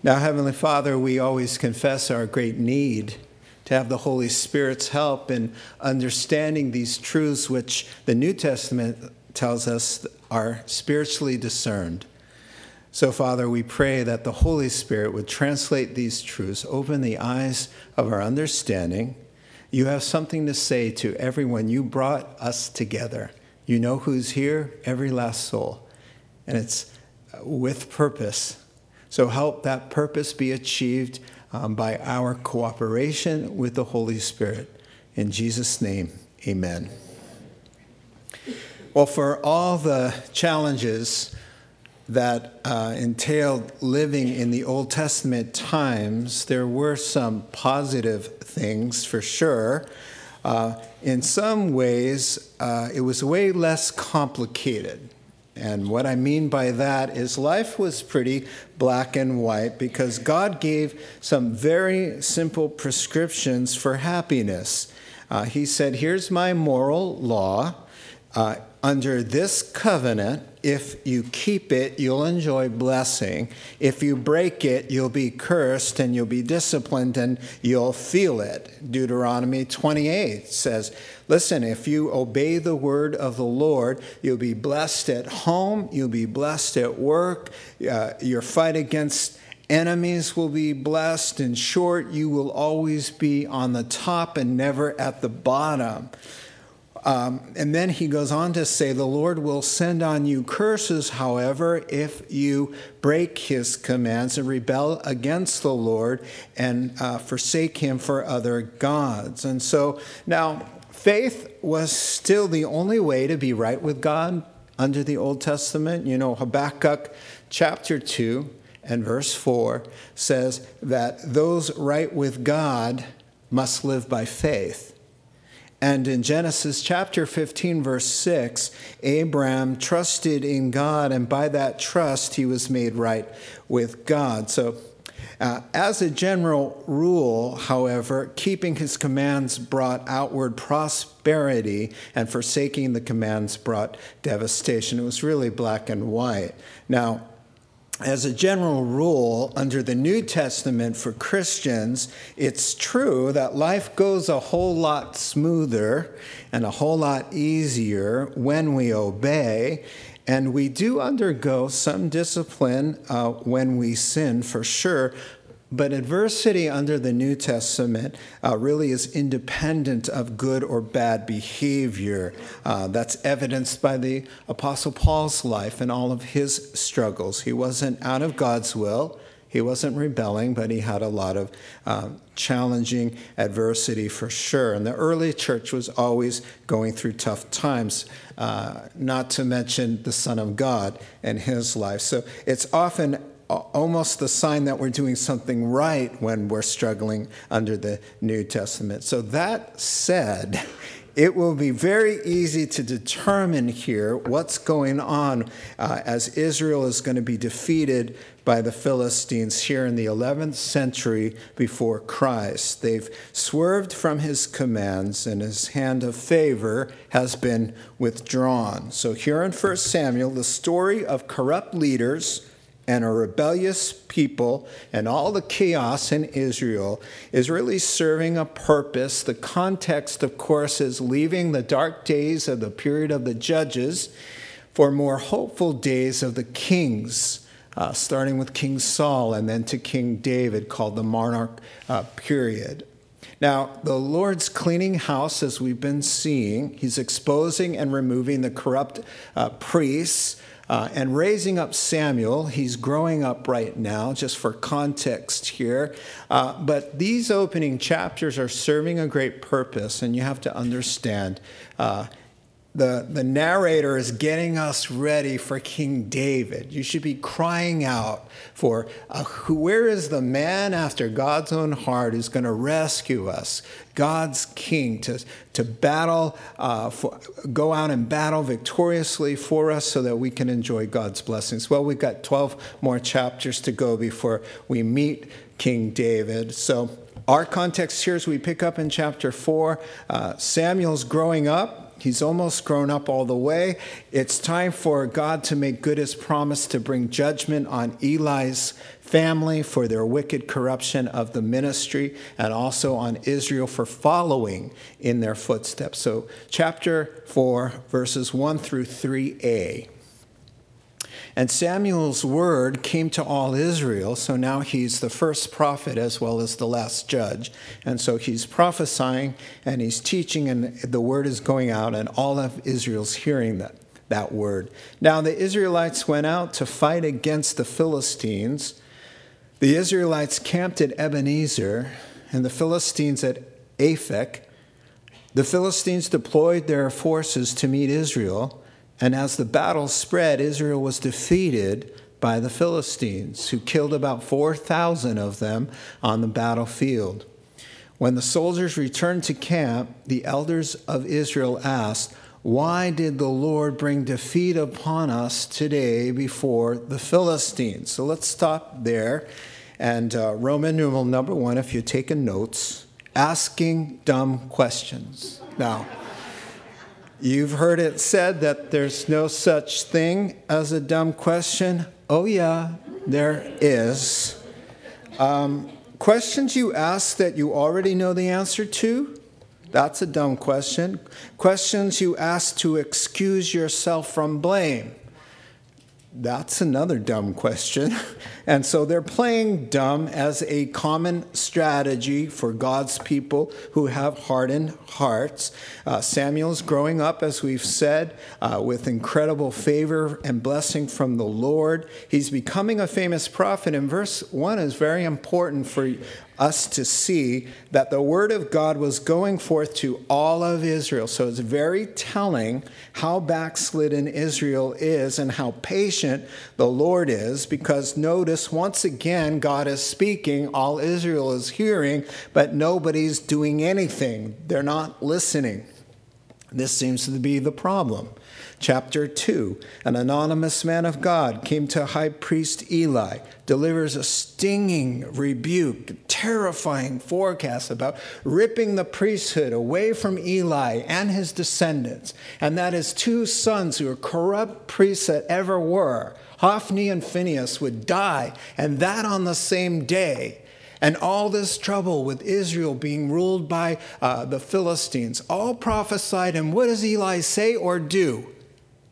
Now, Heavenly Father, we always confess our great need to have the Holy Spirit's help in understanding these truths which the New Testament tells us are spiritually discerned. So, Father, we pray that the Holy Spirit would translate these truths, open the eyes of our understanding. You have something to say to everyone. You brought us together. You know who's here, every last soul. And it's with purpose. So, help that purpose be achieved um, by our cooperation with the Holy Spirit. In Jesus' name, amen. Well, for all the challenges that uh, entailed living in the Old Testament times, there were some positive things for sure. Uh, in some ways, uh, it was way less complicated. And what I mean by that is life was pretty black and white because God gave some very simple prescriptions for happiness. Uh, he said, Here's my moral law. Uh, under this covenant, if you keep it, you'll enjoy blessing. If you break it, you'll be cursed and you'll be disciplined and you'll feel it. Deuteronomy 28 says, Listen, if you obey the word of the Lord, you'll be blessed at home, you'll be blessed at work, uh, your fight against enemies will be blessed. In short, you will always be on the top and never at the bottom. Um, and then he goes on to say, The Lord will send on you curses, however, if you break his commands and rebel against the Lord and uh, forsake him for other gods. And so now, faith was still the only way to be right with God under the Old Testament. You know, Habakkuk chapter 2 and verse 4 says that those right with God must live by faith. And in Genesis chapter 15, verse 6, Abraham trusted in God, and by that trust, he was made right with God. So, uh, as a general rule, however, keeping his commands brought outward prosperity, and forsaking the commands brought devastation. It was really black and white. Now, as a general rule, under the New Testament for Christians, it's true that life goes a whole lot smoother and a whole lot easier when we obey. And we do undergo some discipline uh, when we sin, for sure, but adversity under the New Testament uh, really is independent of good or bad behavior. Uh, that's evidenced by the Apostle Paul's life and all of his struggles. He wasn't out of God's will, he wasn't rebelling, but he had a lot of uh, challenging adversity for sure. And the early church was always going through tough times, uh, not to mention the Son of God and his life. So it's often almost the sign that we're doing something right when we're struggling under the New Testament. So, that said, it will be very easy to determine here what's going on uh, as Israel is going to be defeated by the Philistines here in the 11th century before Christ. They've swerved from his commands, and his hand of favor has been withdrawn. So, here in 1 Samuel, the story of corrupt leaders and a rebellious people and all the chaos in Israel is really serving a purpose. The context, of course, is leaving the dark days of the period of the judges for more hopeful days of the kings. Uh, starting with King Saul and then to King David, called the monarch uh, period. Now, the Lord's cleaning house, as we've been seeing, He's exposing and removing the corrupt uh, priests uh, and raising up Samuel, he's growing up right now, just for context here. Uh, but these opening chapters are serving a great purpose, and you have to understand. The, the narrator is getting us ready for King David. You should be crying out for uh, who, where is the man after God's own heart who's going to rescue us? God's king to, to battle, uh, for, go out and battle victoriously for us so that we can enjoy God's blessings. Well, we've got 12 more chapters to go before we meet King David. So, our context here is we pick up in chapter 4. Uh, Samuel's growing up He's almost grown up all the way. It's time for God to make good his promise to bring judgment on Eli's family for their wicked corruption of the ministry, and also on Israel for following in their footsteps. So, chapter 4, verses 1 through 3a. And Samuel's word came to all Israel, so now he's the first prophet as well as the last judge. And so he's prophesying and he's teaching, and the word is going out, and all of Israel's hearing that, that word. Now the Israelites went out to fight against the Philistines the Israelites camped at Ebenezer and the Philistines at Aphek. The Philistines deployed their forces to meet Israel, and as the battle spread, Israel was defeated by the Philistines, who killed about 4,000 of them on the battlefield. When the soldiers returned to camp, the elders of Israel asked, Why did the Lord bring defeat upon us today before the Philistines? So let's stop there and uh, Roman numeral number one, if you're taking notes, asking dumb questions. Now, you've heard it said that there's no such thing as a dumb question. Oh, yeah, there is. Um, questions you ask that you already know the answer to? That's a dumb question. Questions you ask to excuse yourself from blame. That's another dumb question. And so they're playing dumb as a common strategy for God's people who have hardened hearts. Uh, Samuel's growing up, as we've said, uh, with incredible favor and blessing from the Lord. He's becoming a famous prophet. And verse 1 is very important for us to see that the word of God was going forth to all of Israel. So it's very telling how backslidden Israel is and how patient the Lord is, because notice once again, God is speaking, all Israel is hearing, but nobody's doing anything. They're not listening. This seems to be the problem. Chapter 2 An anonymous man of God came to high priest Eli, delivers a stinging rebuke, terrifying forecast about ripping the priesthood away from Eli and his descendants, and that his two sons, who are corrupt priests that ever were, Hophni and Phinehas, would die, and that on the same day. And all this trouble with Israel being ruled by uh, the Philistines, all prophesied. And what does Eli say or do?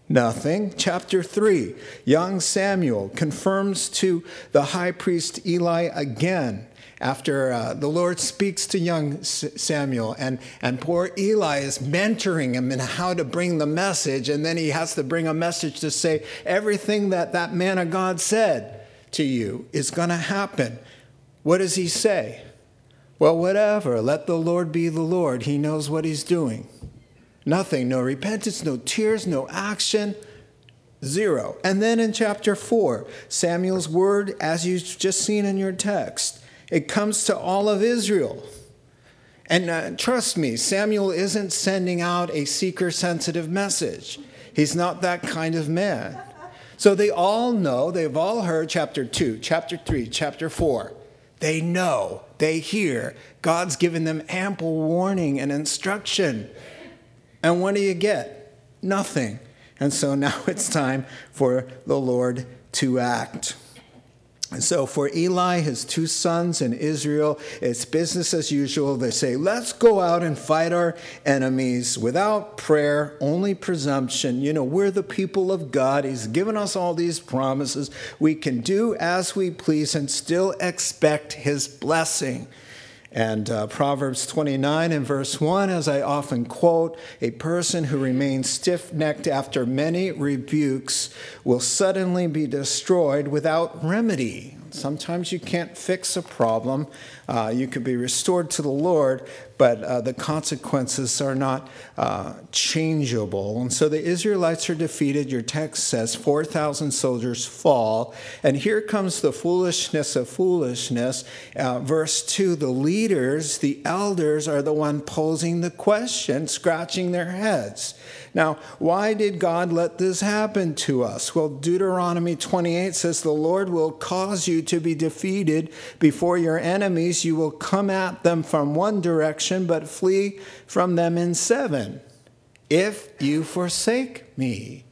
Nothing. Chapter 3 Young Samuel confirms to the high priest Eli again after uh, the Lord speaks to young Samuel, and, and poor Eli is mentoring him in how to bring the message, and then he has to bring a message to say, everything that that man of God said to you is going to happen. What does he say? Well, whatever, let the Lord be the Lord. He knows what he's doing. Nothing, no repentance, no tears, no action, zero. And then in chapter 4, Samuel's word, as you've just seen in your text, it comes to all of Israel. And uh, trust me, Samuel isn't sending out a seeker sensitive message. He's not that kind of man. So they all know, they've all heard chapter 2, chapter 3, chapter 4. They know, they hear. God's given them ample warning and instruction. And what do you get? Nothing. And so now it's time for the Lord to act. And so for Eli, his two sons in Israel, it's business as usual. They say, let's go out and fight our enemies without prayer, only presumption. You know, we're the people of God. He's given us all these promises. We can do as we please and still expect his blessing. And uh, Proverbs 29 and verse 1, as I often quote, a person who remains stiff necked after many rebukes will suddenly be destroyed without remedy. Sometimes you can't fix a problem. Uh, you could be restored to the Lord, but uh, the consequences are not uh, changeable. And so the Israelites are defeated. Your text says 4,000 soldiers fall. And here comes the foolishness of foolishness. Uh, verse 2 the leaders, the elders, are the one posing the question, scratching their heads. Now, why did God let this happen to us? Well, Deuteronomy 28 says, The Lord will cause you to be defeated before your enemies. You will come at them from one direction, but flee from them in seven. If you forsake me.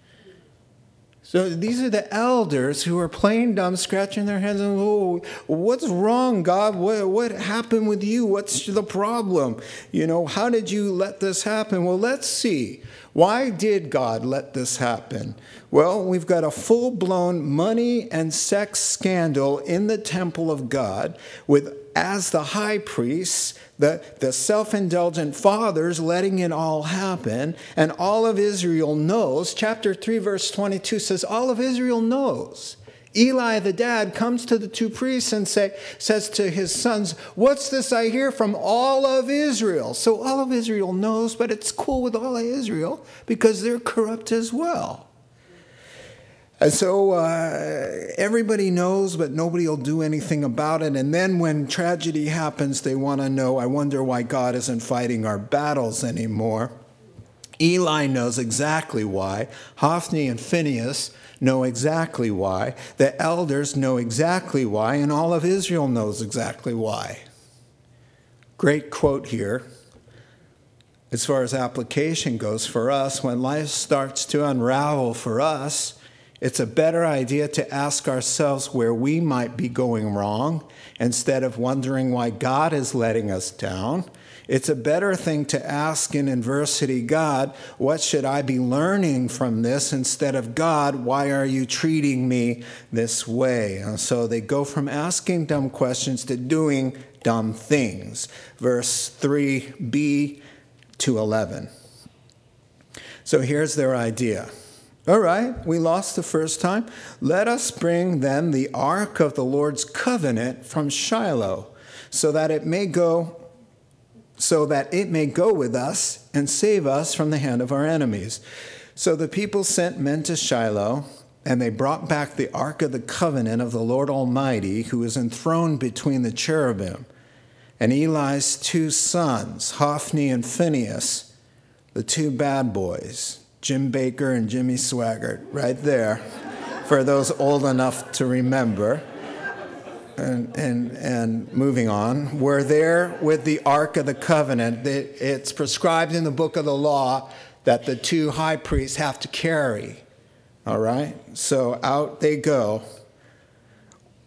So these are the elders who are playing dumb, scratching their heads, and oh, what's wrong, God? What, what happened with you? What's the problem? You know, how did you let this happen? Well, let's see. Why did God let this happen? Well, we've got a full blown money and sex scandal in the temple of God with as the high priests, the, the self indulgent fathers letting it all happen, and all of Israel knows. Chapter 3, verse 22 says, All of Israel knows. Eli, the dad, comes to the two priests and say, says to his sons, What's this I hear from all of Israel? So all of Israel knows, but it's cool with all of Israel because they're corrupt as well. And so uh, everybody knows, but nobody will do anything about it. And then when tragedy happens, they want to know, I wonder why God isn't fighting our battles anymore. Eli knows exactly why. Hophni and Phinehas know exactly why. The elders know exactly why. And all of Israel knows exactly why. Great quote here. As far as application goes for us, when life starts to unravel for us, it's a better idea to ask ourselves where we might be going wrong instead of wondering why God is letting us down. It's a better thing to ask in adversity, God, what should I be learning from this instead of God, why are you treating me this way? And so they go from asking dumb questions to doing dumb things. Verse 3b to 11. So here's their idea. All right, we lost the first time. Let us bring then the ark of the Lord's covenant from Shiloh, so that it may go so that it may go with us and save us from the hand of our enemies. So the people sent men to Shiloh, and they brought back the ark of the covenant of the Lord Almighty, who is enthroned between the cherubim. And Eli's two sons, Hophni and Phinehas, the two bad boys, Jim Bakker and Jimmy Swaggart, right there, for those old enough to remember. And, and, and moving on, we're there with the Ark of the Covenant. It's prescribed in the book of the law that the two high priests have to carry. All right? So out they go.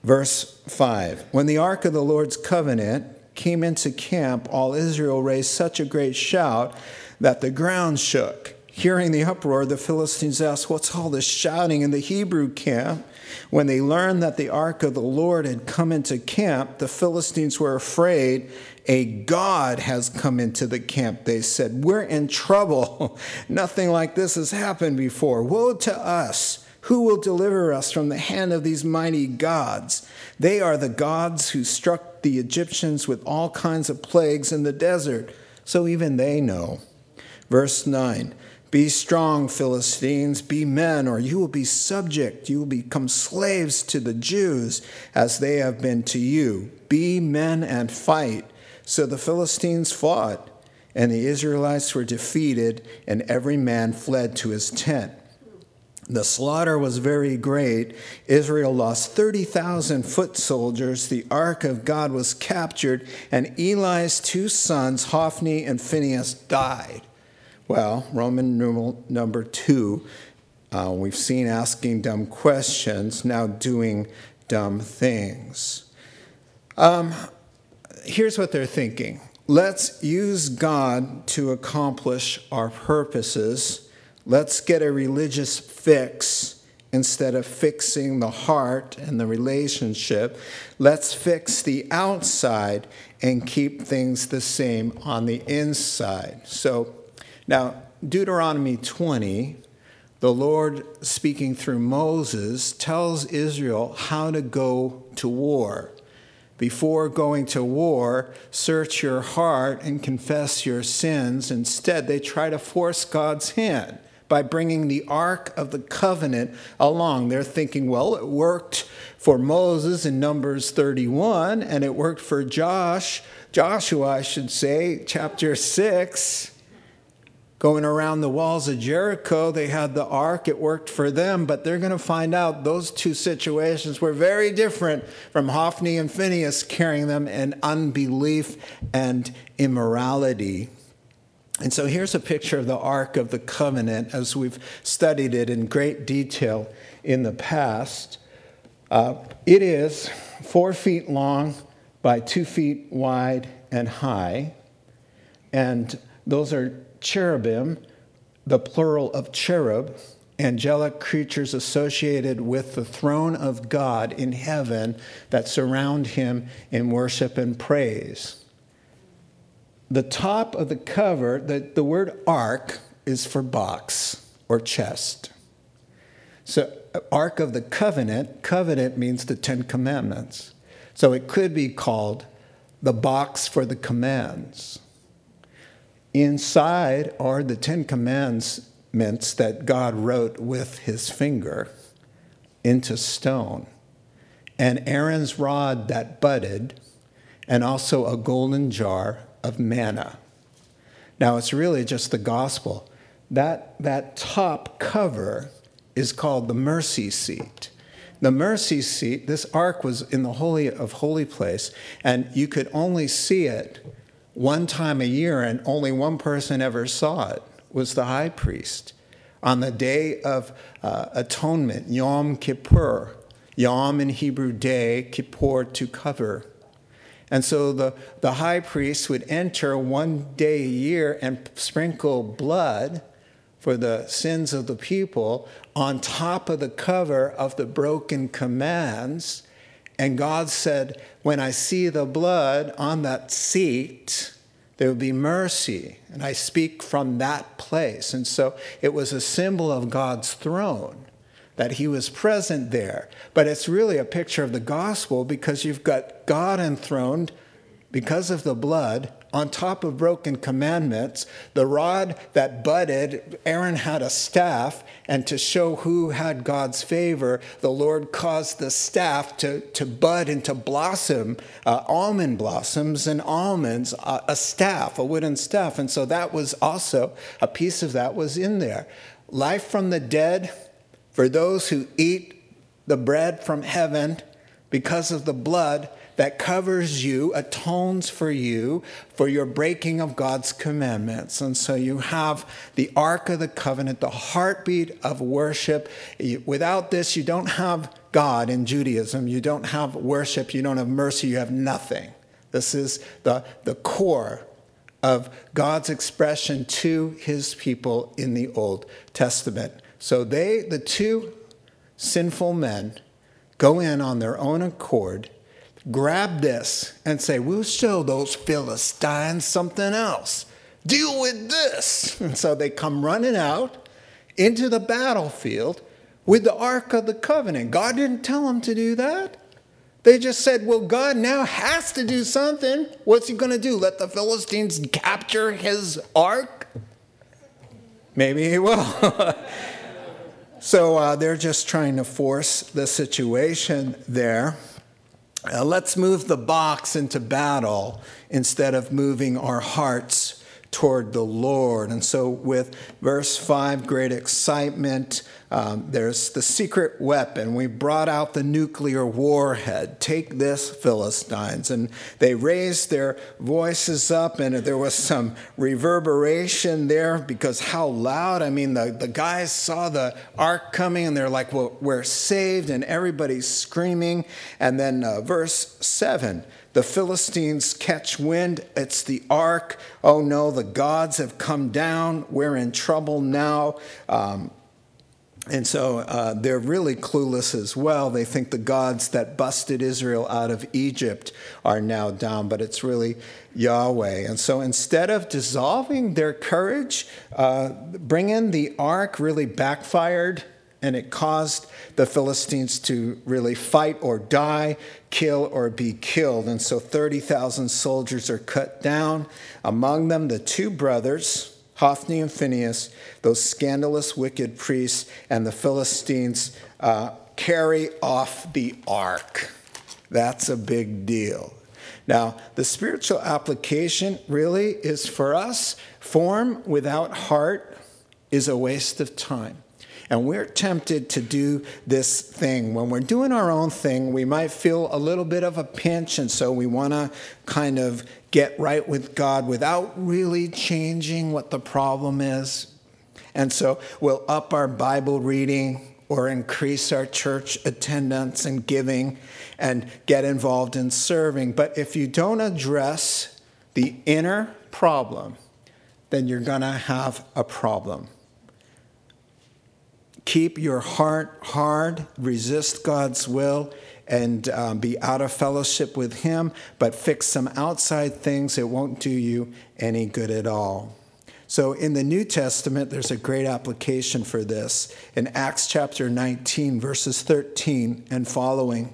Verse 5 When the Ark of the Lord's covenant came into camp, all Israel raised such a great shout that the ground shook. Hearing the uproar, the Philistines asked, What's all this shouting in the Hebrew camp? When they learned that the ark of the Lord had come into camp, the Philistines were afraid. A God has come into the camp, they said. We're in trouble. Nothing like this has happened before. Woe to us! Who will deliver us from the hand of these mighty gods? They are the gods who struck the Egyptians with all kinds of plagues in the desert. So even they know. Verse 9 be strong, Philistines, be men, or you will be subject. You will become slaves to the Jews as they have been to you. Be men and fight. So the Philistines fought, and the Israelites were defeated, and every man fled to his tent. The slaughter was very great. Israel lost 30,000 foot soldiers. The ark of God was captured, and Eli's two sons, Hophni and Phinehas, died. Well, Roman numeral number two, uh, we've seen asking dumb questions, now doing dumb things. Um, here's what they're thinking let's use God to accomplish our purposes. Let's get a religious fix instead of fixing the heart and the relationship. Let's fix the outside and keep things the same on the inside. So, now, Deuteronomy 20, the Lord speaking through Moses tells Israel how to go to war. Before going to war, search your heart and confess your sins. Instead, they try to force God's hand by bringing the Ark of the Covenant along. They're thinking, well, it worked for Moses in Numbers 31, and it worked for Josh, Joshua, I should say, chapter 6. Going around the walls of Jericho, they had the ark, it worked for them, but they're going to find out those two situations were very different from Hophni and Phinehas carrying them in unbelief and immorality. And so here's a picture of the Ark of the Covenant as we've studied it in great detail in the past. Uh, it is four feet long by two feet wide and high. And those are cherubim, the plural of cherub, angelic creatures associated with the throne of God in heaven that surround him in worship and praise. The top of the cover, the, the word ark is for box or chest. So, uh, Ark of the Covenant, covenant means the Ten Commandments. So it could be called the box for the commands. Inside are the Ten Commandments that God wrote with his finger into stone, and Aaron's rod that budded, and also a golden jar of manna. Now, it's really just the gospel. That, that top cover is called the mercy seat. The mercy seat, this ark was in the Holy of Holy Place, and you could only see it one time a year, and only one person ever saw it was the high priest. On the day of uh, atonement, Yom Kippur, Yom in Hebrew day, Kippur to cover. And so the, the high priest would enter one day a year and sprinkle blood for the sins of the people on top of the cover of the broken commands. And God said, When I see the blood on that seat, there will be mercy. And I speak from that place. And so it was a symbol of God's throne that he was present there. But it's really a picture of the gospel because you've got God enthroned because of the blood on top of broken commandments, the rod that budded, Aaron had a staff, and to show who had God's favor, the Lord caused the staff to, to bud and to blossom, uh, almond blossoms and almonds, uh, a staff, a wooden staff. And so that was also, a piece of that was in there. Life from the dead, for those who eat the bread from heaven because of the blood, that covers you, atones for you for your breaking of God's commandments. And so you have the Ark of the Covenant, the heartbeat of worship. Without this, you don't have God in Judaism. You don't have worship. You don't have mercy. You have nothing. This is the, the core of God's expression to his people in the Old Testament. So they, the two sinful men, go in on their own accord grab this and say, We'll show those Philistines something else. Deal with this. And so they come running out into the battlefield with the Ark of the Covenant. God didn't tell them to do that. They just said, Well, God now has to do something. What's he going to do? Let the Philistines capture his ark? Maybe he will. so uh, they're just trying to force the situation there. Uh, let's move the box into battle instead of moving our hearts toward the Lord. And so, with verse 5, great excitement. Um, there's the secret weapon. We brought out the nuclear warhead. Take this, Philistines. And they raised their voices up, and there was some reverberation there because how loud. I mean, the, the guys saw the ark coming, and they're like, well, we're saved, and everybody's screaming. And then, uh, verse 7 the Philistines catch wind. It's the ark. Oh no, the gods have come down. We're in trouble now. Um, and so uh, they're really clueless as well. They think the gods that busted Israel out of Egypt are now down, but it's really Yahweh. And so instead of dissolving their courage, uh, bringing the ark really backfired and it caused the Philistines to really fight or die, kill or be killed. And so 30,000 soldiers are cut down. Among them, the two brothers, Hophni and Phinehas, those scandalous, wicked priests, and the Philistines uh, carry off the ark. That's a big deal. Now, the spiritual application really is for us form without heart is a waste of time. And we're tempted to do this thing. When we're doing our own thing, we might feel a little bit of a pinch, and so we want to kind of get right with God without really changing what the problem is. And so we'll up our Bible reading, or increase our church attendance and giving and get involved in serving. But if you don't address the inner problem, then you're going to have a problem. Keep your heart hard, resist God's will, and um, be out of fellowship with Him, but fix some outside things. It won't do you any good at all. So in the New Testament, there's a great application for this. In Acts chapter 19, verses 13 and following,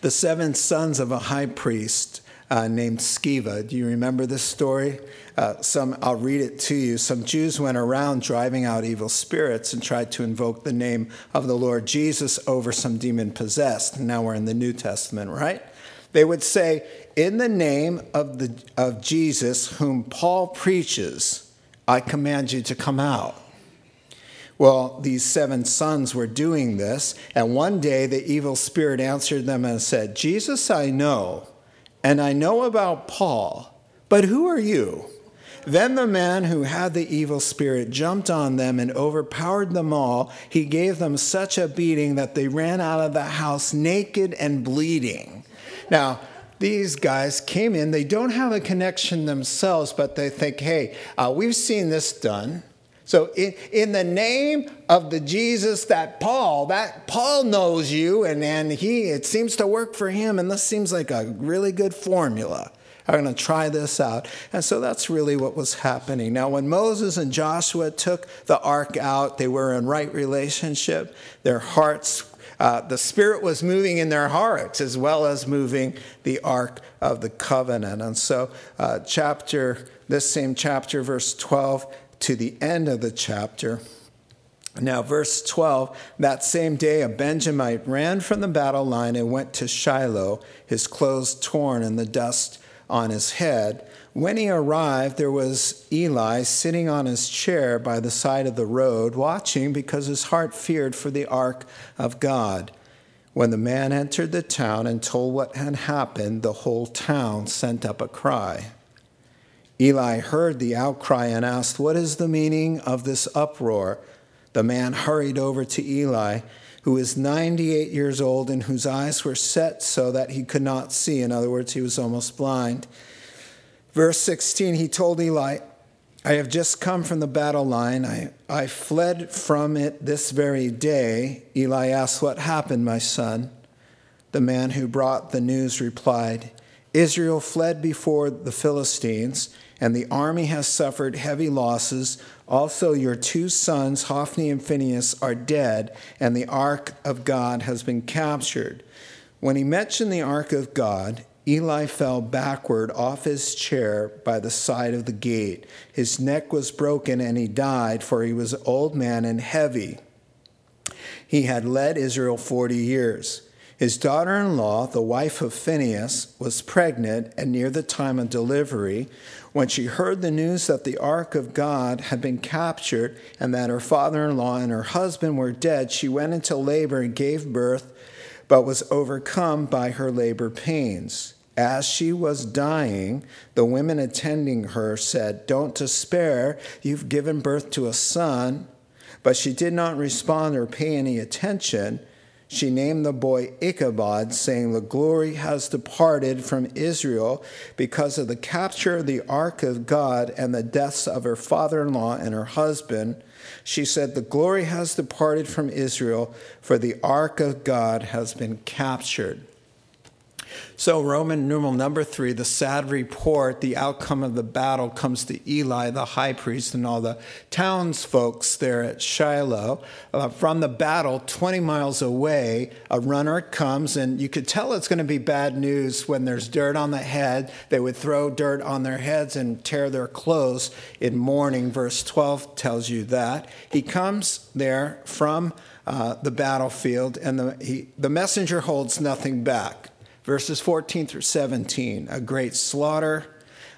the seven sons of a high priest uh, named Sceva. Do you remember this story? Uh, some, I'll read it to you. Some Jews went around driving out evil spirits and tried to invoke the name of the Lord Jesus over some demon possessed. Now we're in the New Testament, right? They would say, In the name of, the, of Jesus, whom Paul preaches, I command you to come out. Well, these seven sons were doing this, and one day the evil spirit answered them and said, Jesus I know, and I know about Paul, but who are you? Then the man who had the evil spirit jumped on them and overpowered them all. He gave them such a beating that they ran out of the house naked and bleeding. Now, these guys came in, they don't have a connection themselves, but they think, hey, uh, we've seen this done. So, in, in the name of the Jesus that Paul, that Paul knows you, and, and he, it seems to work for him, and this seems like a really good formula. I'm going to try this out. And so that's really what was happening. Now, when Moses and Joshua took the ark out, they were in right relationship. Their hearts uh, the Spirit was moving in their hearts as well as moving the Ark of the Covenant. And so, uh, chapter, this same chapter, verse 12 to the end of the chapter. Now, verse 12 that same day, a Benjamite ran from the battle line and went to Shiloh, his clothes torn and the dust on his head. When he arrived, there was Eli sitting on his chair by the side of the road, watching because his heart feared for the ark of God. When the man entered the town and told what had happened, the whole town sent up a cry. Eli heard the outcry and asked, What is the meaning of this uproar? The man hurried over to Eli, who was 98 years old and whose eyes were set so that he could not see. In other words, he was almost blind. Verse 16, he told Eli, I have just come from the battle line. I, I fled from it this very day. Eli asked, What happened, my son? The man who brought the news replied, Israel fled before the Philistines, and the army has suffered heavy losses. Also, your two sons, Hophni and Phinehas, are dead, and the ark of God has been captured. When he mentioned the ark of God, Eli fell backward off his chair by the side of the gate. His neck was broken and he died, for he was an old man and heavy. He had led Israel 40 years. His daughter in law, the wife of Phinehas, was pregnant and near the time of delivery. When she heard the news that the ark of God had been captured and that her father in law and her husband were dead, she went into labor and gave birth but was overcome by her labor pains. As she was dying, the women attending her said, Don't despair, you've given birth to a son. But she did not respond or pay any attention. She named the boy Ichabod, saying, The glory has departed from Israel because of the capture of the ark of God and the deaths of her father in law and her husband. She said, The glory has departed from Israel, for the ark of God has been captured. So, Roman numeral number three, the sad report, the outcome of the battle comes to Eli, the high priest, and all the townsfolk there at Shiloh. Uh, from the battle, 20 miles away, a runner comes, and you could tell it's going to be bad news when there's dirt on the head. They would throw dirt on their heads and tear their clothes in mourning. Verse 12 tells you that. He comes there from uh, the battlefield, and the, he, the messenger holds nothing back verses 14 through 17. A great slaughter.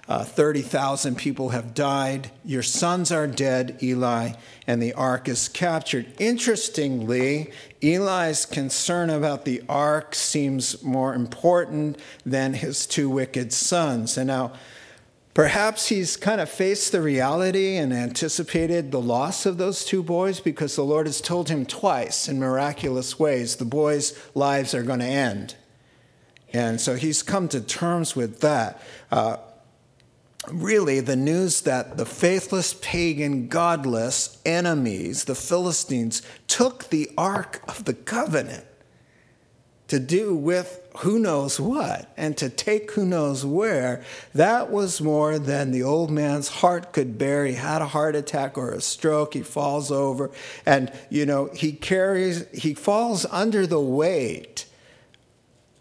Uh, 30,000 people have died. Your sons are dead, Eli, and the ark is captured. Interestingly, Eli's concern about the ark seems more important than his two wicked sons. And now, Perhaps he's kind of faced the reality and anticipated the loss of those two boys because the Lord has told him twice in miraculous ways the boys' lives are going to end. And so he's come to terms with that. Uh, really, the news that the faithless, pagan, godless enemies, the Philistines, took the Ark of the Covenant to do with who knows what and to take who knows where, that was more than the old man's heart could bear. He had a heart attack or a stroke. He falls over and, you know, he carries, he falls under the weight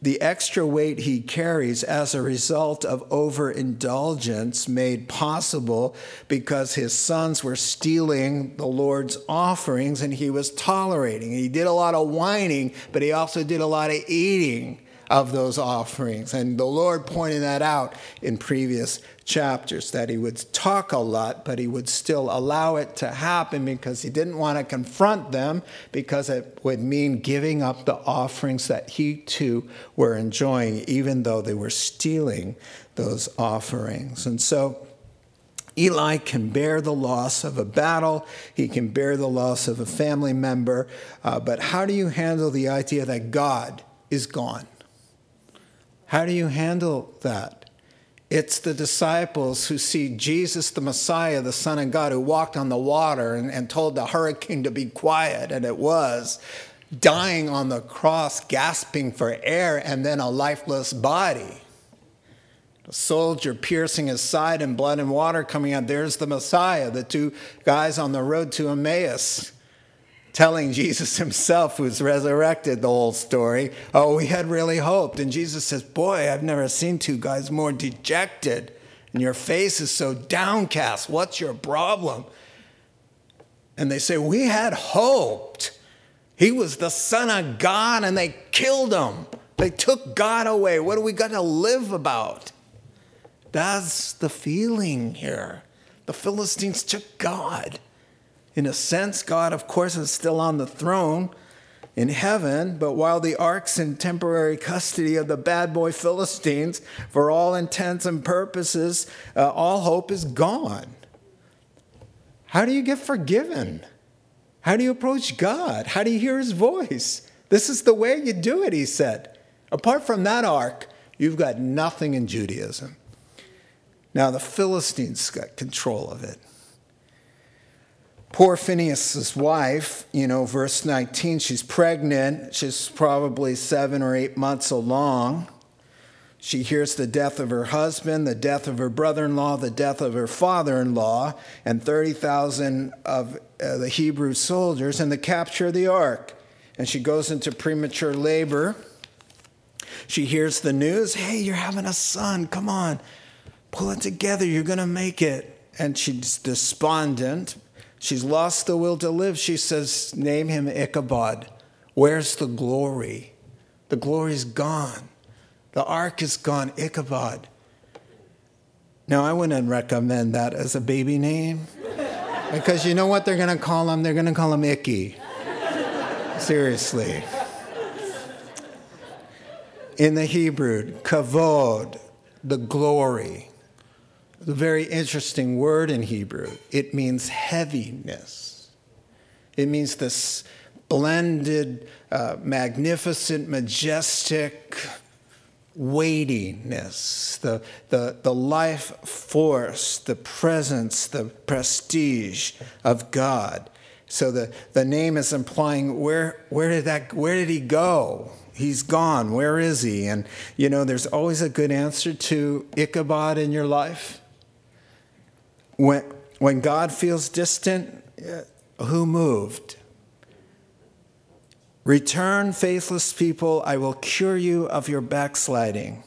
the extra weight he carries as a result of overindulgence made possible because his sons were stealing the Lord's offerings and he was tolerating. He did a lot of whining, but he also did a lot of eating of those offerings. And the Lord pointed that out in previous chapters that he would talk a lot, but he would still allow it to happen because he didn't want to confront them because it would mean giving up the offerings that he too were enjoying, even though they were stealing those offerings. And so, Eli can bear the loss of a battle, he can bear the loss of a family member, uh, but how do you handle the idea that God is gone? How do you handle that? It's the disciples who see Jesus, the Messiah, the Son of God, who walked on the water and, and told the hurricane to be quiet, and it was, dying on the cross, gasping for air, and then a lifeless body. A soldier piercing his side and blood and water coming out. There's the Messiah, the two guys on the road to Emmaus telling Jesus himself, who's resurrected the whole story, oh, we had really hoped. And Jesus says, Boy, I've never seen two guys more dejected, and your face is so downcast. What's your problem? And they say, We had hoped. He was the Son of God, and they killed him. They took God away. What do we got to live about? That's the feeling here. The Philistines took God. In a sense, God, of course, is still on the throne in heaven, but while the ark's in temporary custody of the bad boy Philistines, for all intents and purposes, uh, all hope is gone. How do you get forgiven? How do you approach God? How do you hear his voice? This is the way you do it, he said. Apart from that ark, you've got nothing in Judaism. Now, the Philistines got control of it. Poor Phinehas's wife, you know, verse 19, she's pregnant. She's probably seven or eight months along. She hears the death of her husband, the death of her brother in law, the death of her father in law, and 30,000 of uh, the Hebrew soldiers, and the capture of the ark. And she goes into premature labor. She hears the news hey, you're having a son. Come on, pull it together. You're going to make it. And she's despondent She's lost the will to live. She says, Name him Ichabod. Where's the glory? The glory's gone. The ark is gone. Ichabod. Now, I wouldn't recommend that as a baby name because you know what they're going to call him? They're going to call him Icky. Seriously. In the Hebrew, kavod, the glory a very interesting word in Hebrew. It means heaviness. It means this blended, uh, magnificent, majestic weightiness, the, the, the life force, the presence, the prestige of God. So the, the name is implying where, where, did that, where did he go? He's gone. Where is he? And, you know, there's always a good answer to Ichabod in your life. When, when God feels distant, uh, who moved? Return, faithless people, I will cure you of your backsliding.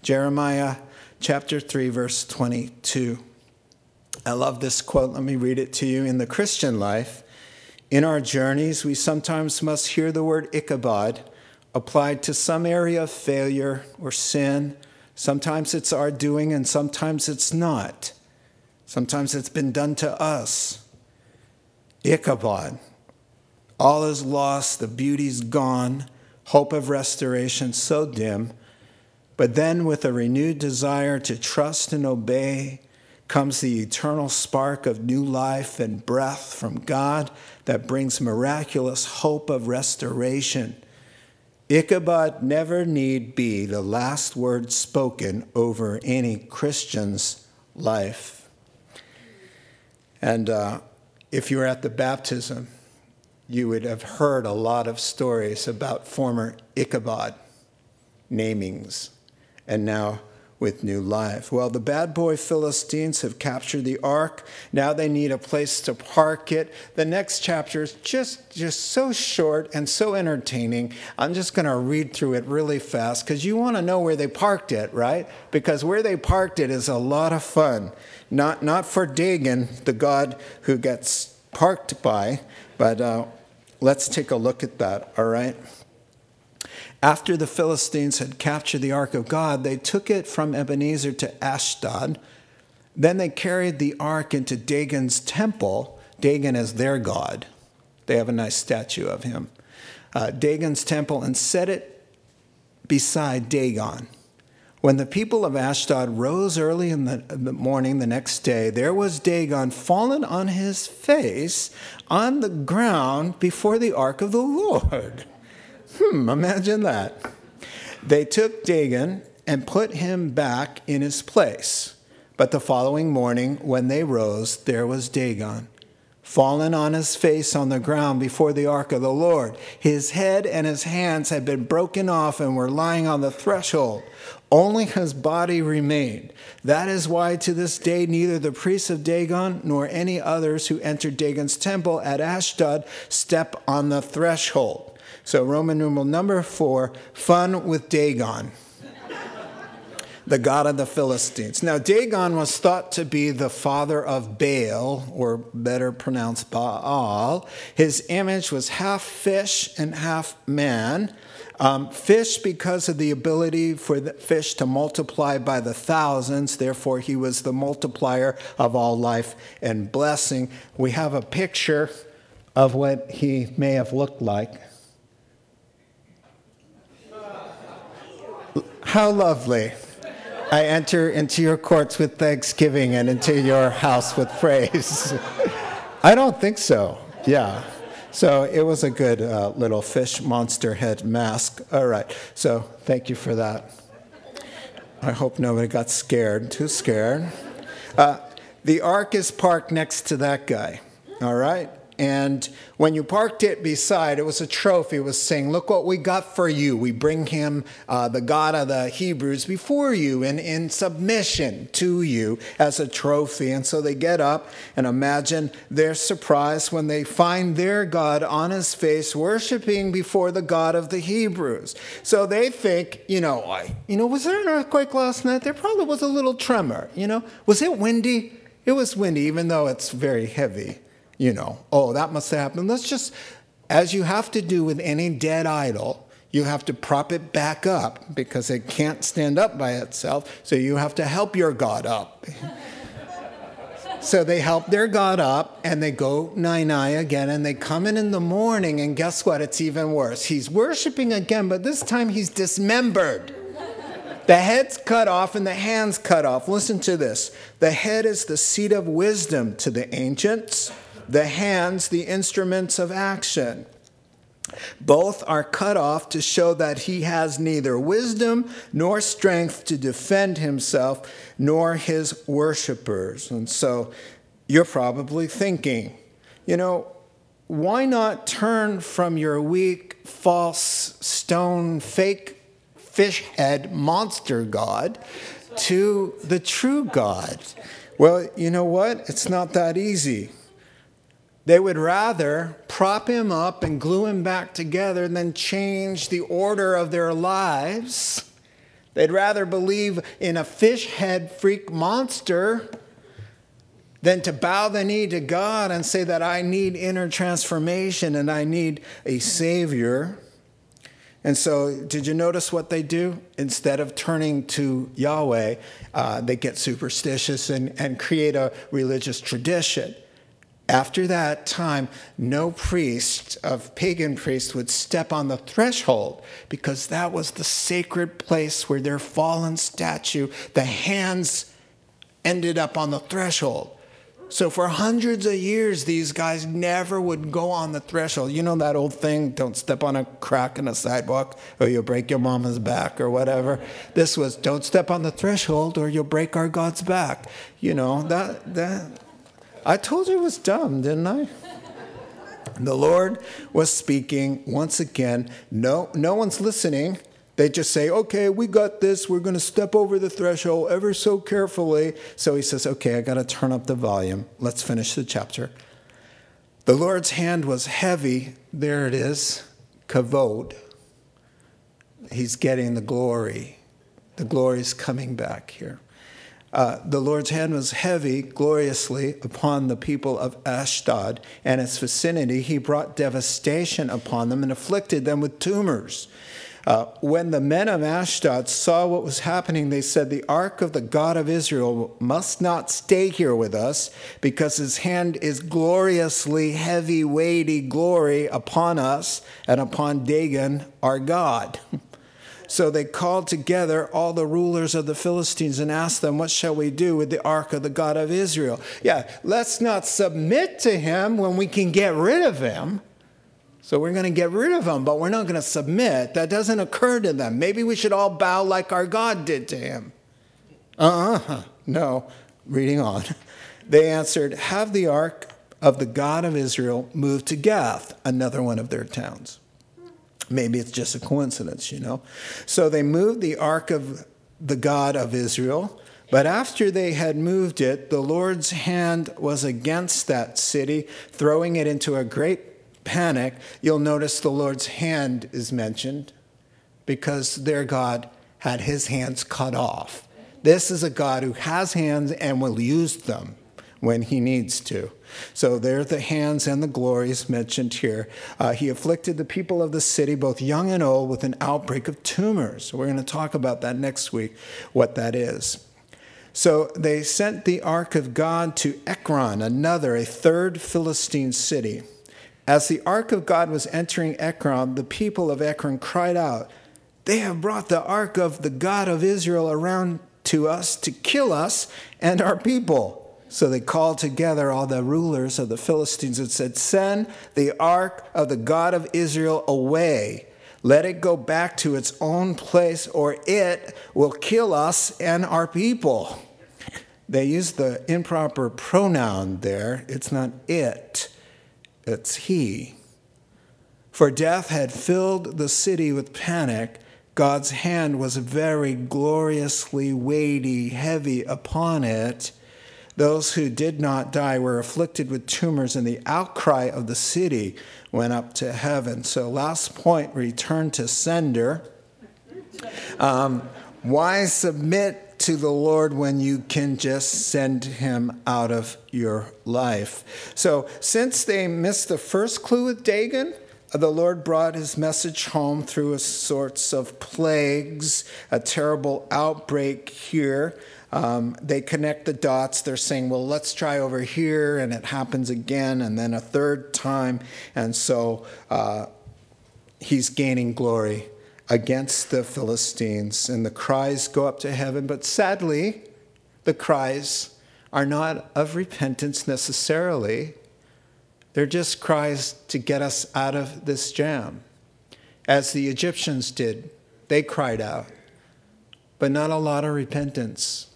Jeremiah chapter 3, verse 22. I love this quote. Let me read it to you. In the Christian life, in our journeys, we sometimes must hear the word Ichabod applied to some area of failure or sin. Sometimes it's our doing, and sometimes it's not. Sometimes it's been done to us. Ichabod. All is lost, the beauty's gone, hope of restoration so dim. But then, with a renewed desire to trust and obey, comes the eternal spark of new life and breath from God that brings miraculous hope of restoration. Ichabod never need be the last word spoken over any Christian's life. And uh, if you were at the baptism, you would have heard a lot of stories about former Ichabod namings. And now with new life. Well, the bad boy Philistines have captured the ark. Now they need a place to park it. The next chapter is just, just so short and so entertaining. I'm just going to read through it really fast because you want to know where they parked it, right? Because where they parked it is a lot of fun. Not, not for Dagon, the god who gets parked by, but uh, let's take a look at that, all right? After the Philistines had captured the ark of God, they took it from Ebenezer to Ashdod. Then they carried the ark into Dagon's temple. Dagon is their god. They have a nice statue of him. Uh, Dagon's temple and set it beside Dagon. When the people of Ashdod rose early in the, in the, morning the next day, there was Dagon fallen on his face on the ground before the ark of the Lord. Hmm, imagine that. They took Dagon and put him back in his place. But the following morning, when they rose, there was Dagon, fallen on his face on the ground before the ark of the Lord. His head and his hands had been broken off and were lying on the threshold. Only his body remained. That is why to this day neither the priests of Dagon nor any others who entered Dagon's temple at Ashdod step on the threshold. So, Roman numeral number four fun with Dagon, the god of the Philistines. Now, Dagon was thought to be the father of Baal, or better pronounced Baal. His image was half fish and half man. Um, fish, because of the ability for the fish to multiply by the thousands, therefore, he was the multiplier of all life and blessing. We have a picture of what he may have looked like. How lovely. I enter into your courts with thanksgiving and into your house with praise. I don't think so. Yeah. So it was a good uh, little fish monster head mask. All right. So thank you for that. I hope nobody got scared, too scared. Uh, the ark is parked next to that guy. All right. And when you parked it beside, it was a trophy. It was saying, Look what we got for you. We bring him, uh, the God of the Hebrews, before you and in submission to you as a trophy. And so they get up and imagine their surprise when they find their God on his face, worshiping before the God of the Hebrews. So they think, you know, I, you know, was there an earthquake last night? There probably was a little tremor. You know, was it windy? It was windy, even though it's very heavy you know, oh, that must happen. Let's just, as you have to do with any dead idol, you have to prop it back up because it can't stand up by itself. So you have to help your God up. so they help their God up and they go nine nine again and they come in in the morning and guess what? It's even worse. He's worshiping again, but this time he's dismembered. The head's cut off and the hands cut off. Listen to this. The head is the seat of wisdom to the ancients the hands the instruments of action. Both are cut off to show that he has neither wisdom nor strength to defend himself nor his worshippers. And so you're probably thinking, you know, why not turn from your weak, false, stone, fake fish head monster God to the true God? Well, you know what? It's not that easy. They would rather prop him up and glue him back together than change the order of their lives. They'd rather believe in a fish head freak monster than to bow the knee to God and say that I need inner transformation and I need a Savior. And so, did you notice what they do? Instead of turning to Yahweh, uh, they get superstitious and, and create a religious tradition. After that time, no priest of pagan priest would step on the threshold because that was the sacred place where their fallen statue, the hands ended up on the threshold. So for hundreds of years, these guys never would go on the threshold. You know that old thing, don't step on a crack in a sidewalk or you'll break your mama's back or whatever. This was don't step on the threshold or you'll break our God's back. You know, that that I told you it was dumb, didn't I? The Lord was speaking once again. No, no one's listening. They just say, okay, we got this. We're going to step over the threshold ever so carefully. So he says, okay, I got to turn up the volume. Let's finish the chapter. The Lord's hand was heavy. There it is, kavod. He's getting the glory. The glory is coming back here. Uh, the Lord's hand was heavy, gloriously, upon the people of Ashdod and its vicinity. He brought devastation upon them and afflicted them with tumors. Uh, when the men of Ashdod saw what was happening, they said, The ark of the God of Israel must not stay here with us, because his hand is gloriously heavy, weighty glory upon us and upon Dagon, our God. So they called together all the rulers of the Philistines and asked them, What shall we do with the ark of the God of Israel? Yeah, let's not submit to him when we can get rid of him. So we're going to get rid of him, but we're not going to submit. That doesn't occur to them. Maybe we should all bow like our God did to him. Uh uh-uh. uh No. Reading on. They answered, Have the ark of the God of Israel moved to Gath, another one of their towns. Maybe it's just a coincidence, you know. So they moved the ark of the God of Israel. But after they had moved it, the Lord's hand was against that city, throwing it into a great panic. You'll notice the Lord's hand is mentioned because their God had his hands cut off. This is a God who has hands and will use them when he needs to. So there are the hands and the glories mentioned here. Uh, he afflicted the people of the city, both young and old, with an outbreak of tumors. We're going to talk about that next week, what that is. So they sent the ark of God to Ekron, another, a third Philistine city. As the ark of God was entering Ekron, the people of Ekron cried out, They have brought the ark of the God of Israel around to us to kill us and our people. So they called together all the rulers of the Philistines and said, Send the ark of the God of Israel away. Let it go back to its own place, or it will kill us and our people. They use the improper pronoun there. It's not it, it's he. For death had filled the city with panic. God's hand was very gloriously weighty, heavy upon it those who did not die were afflicted with tumors, and the outcry of the city went up to heaven. So, last point return to sender. Um, why submit to the Lord when you can just send him out of your life? So, since they missed the first clue with Dagon, the Lord brought his message home through a sorts of plagues, a terrible outbreak here. Um, they connect the dots. They're saying, well, let's try over here, and it happens again, and then a third time. And so uh, he's gaining glory against the Philistines, and the cries go up to heaven. But sadly, the cries are not of repentance necessarily, they're just cries to get us out of this jam. As the Egyptians did, they cried out, but not a lot of repentance.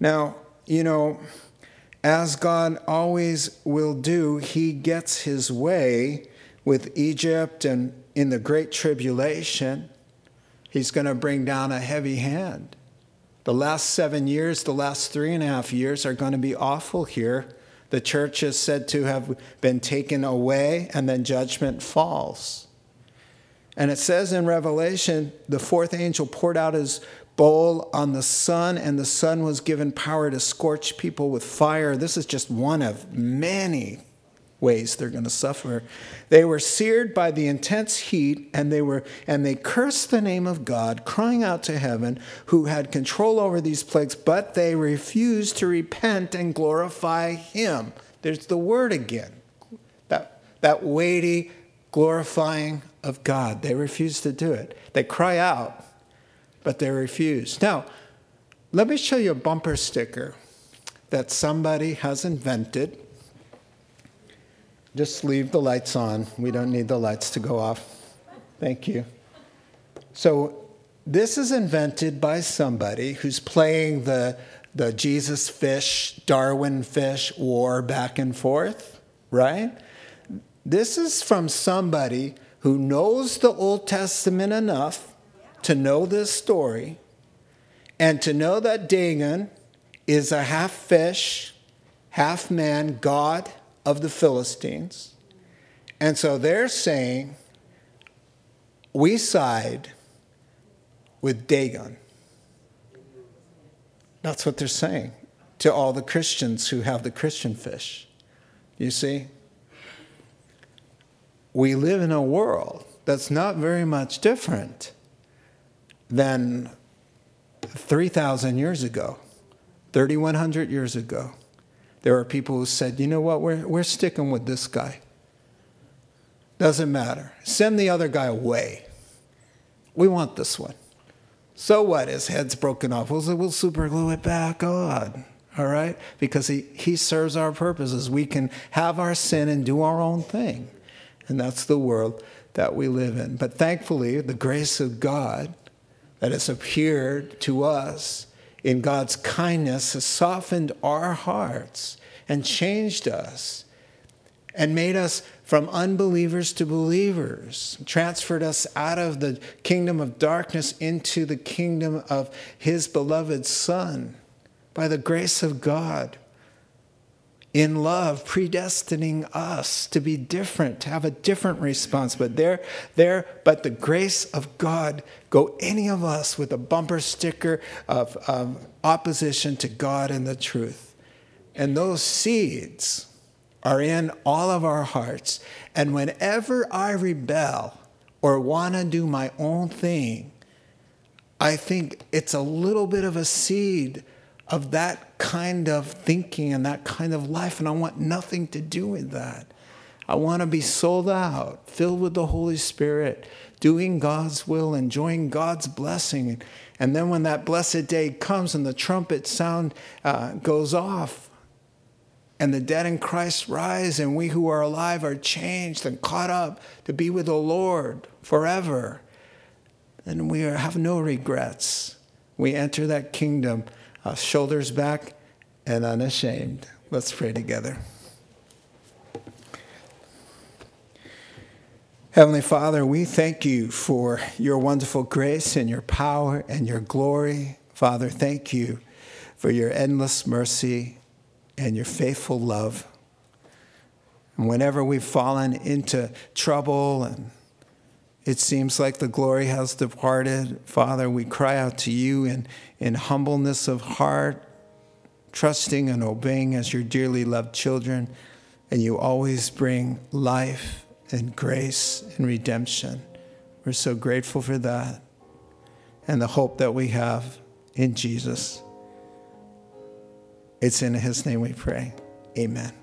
Now, you know, as God always will do, he gets his way with Egypt and in the Great Tribulation. He's going to bring down a heavy hand. The last seven years, the last three and a half years are going to be awful here. The church is said to have been taken away, and then judgment falls. And it says in Revelation, the fourth angel poured out his bowl on the sun, and the sun was given power to scorch people with fire. This is just one of many ways they're going to suffer. They were seared by the intense heat and they were and they cursed the name of God, crying out to heaven, who had control over these plagues, but they refused to repent and glorify him. There's the word again. That that weighty glorifying of God. They refuse to do it. They cry out, but they refuse. Now, let me show you a bumper sticker that somebody has invented just leave the lights on. We don't need the lights to go off. Thank you. So, this is invented by somebody who's playing the, the Jesus fish, Darwin fish war back and forth, right? This is from somebody who knows the Old Testament enough to know this story and to know that Dagon is a half fish, half man God of the Philistines. And so they're saying, we side with Dagon. That's what they're saying to all the Christians who have the Christian fish. You see? We live in a world that's not very much different than 3,000 years ago, 3,100 years ago. There are people who said, you know what, we're, we're sticking with this guy. Doesn't matter. Send the other guy away. We want this one. So what? His head's broken off. We'll, we'll super glue it back on. All right? Because he, he serves our purposes. We can have our sin and do our own thing. And that's the world that we live in. But thankfully, the grace of God that has appeared to us in God's kindness has softened our hearts and changed us and made us from unbelievers to believers, transferred us out of the kingdom of darkness into the kingdom of His beloved Son by the grace of God in love, predestining us to be different, to have a different response. But there, there, but the grace of God, go any of us with a bumper sticker of, of opposition to God and the truth. And those seeds are in all of our hearts. And whenever I rebel or want to do my own thing, I think it's a little bit of a seed of that kind of thinking and that kind of life, and I want nothing to do with that. I want to be sold out, filled with the Holy Spirit, doing God's will, enjoying God's blessing. And then when that blessed day comes and the trumpet sound uh, goes off, and the dead in Christ rise, and we who are alive are changed and caught up to be with the Lord forever, then we have no regrets. We enter that kingdom uh, shoulders back and unashamed. Let's pray together. Heavenly Father, we thank you for your wonderful grace and your power and your glory. Father, thank you for your endless mercy and your faithful love. And whenever we've fallen into trouble and it seems like the glory has departed. Father, we cry out to you in, in humbleness of heart, trusting and obeying as your dearly loved children, and you always bring life and grace and redemption. We're so grateful for that and the hope that we have in Jesus. It's in his name we pray. Amen.